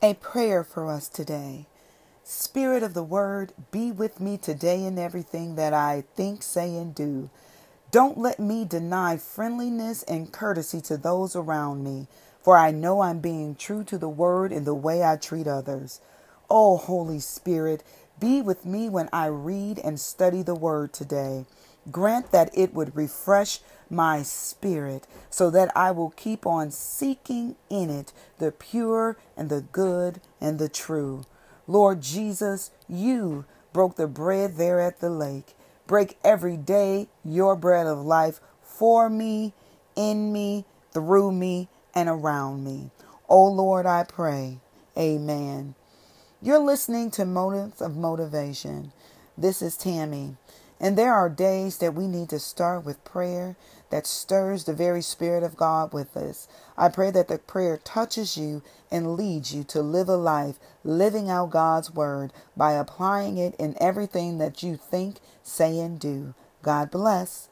A prayer for us today. Spirit of the Word, be with me today in everything that I think, say, and do. Don't let me deny friendliness and courtesy to those around me, for I know I'm being true to the Word in the way I treat others. Oh, Holy Spirit, be with me when I read and study the Word today. Grant that it would refresh my spirit so that I will keep on seeking in it the pure and the good and the true. Lord Jesus, you broke the bread there at the lake. Break every day your bread of life for me, in me, through me, and around me. Oh Lord, I pray. Amen. You're listening to Motives of Motivation. This is Tammy. And there are days that we need to start with prayer that stirs the very Spirit of God with us. I pray that the prayer touches you and leads you to live a life living out God's Word by applying it in everything that you think, say, and do. God bless.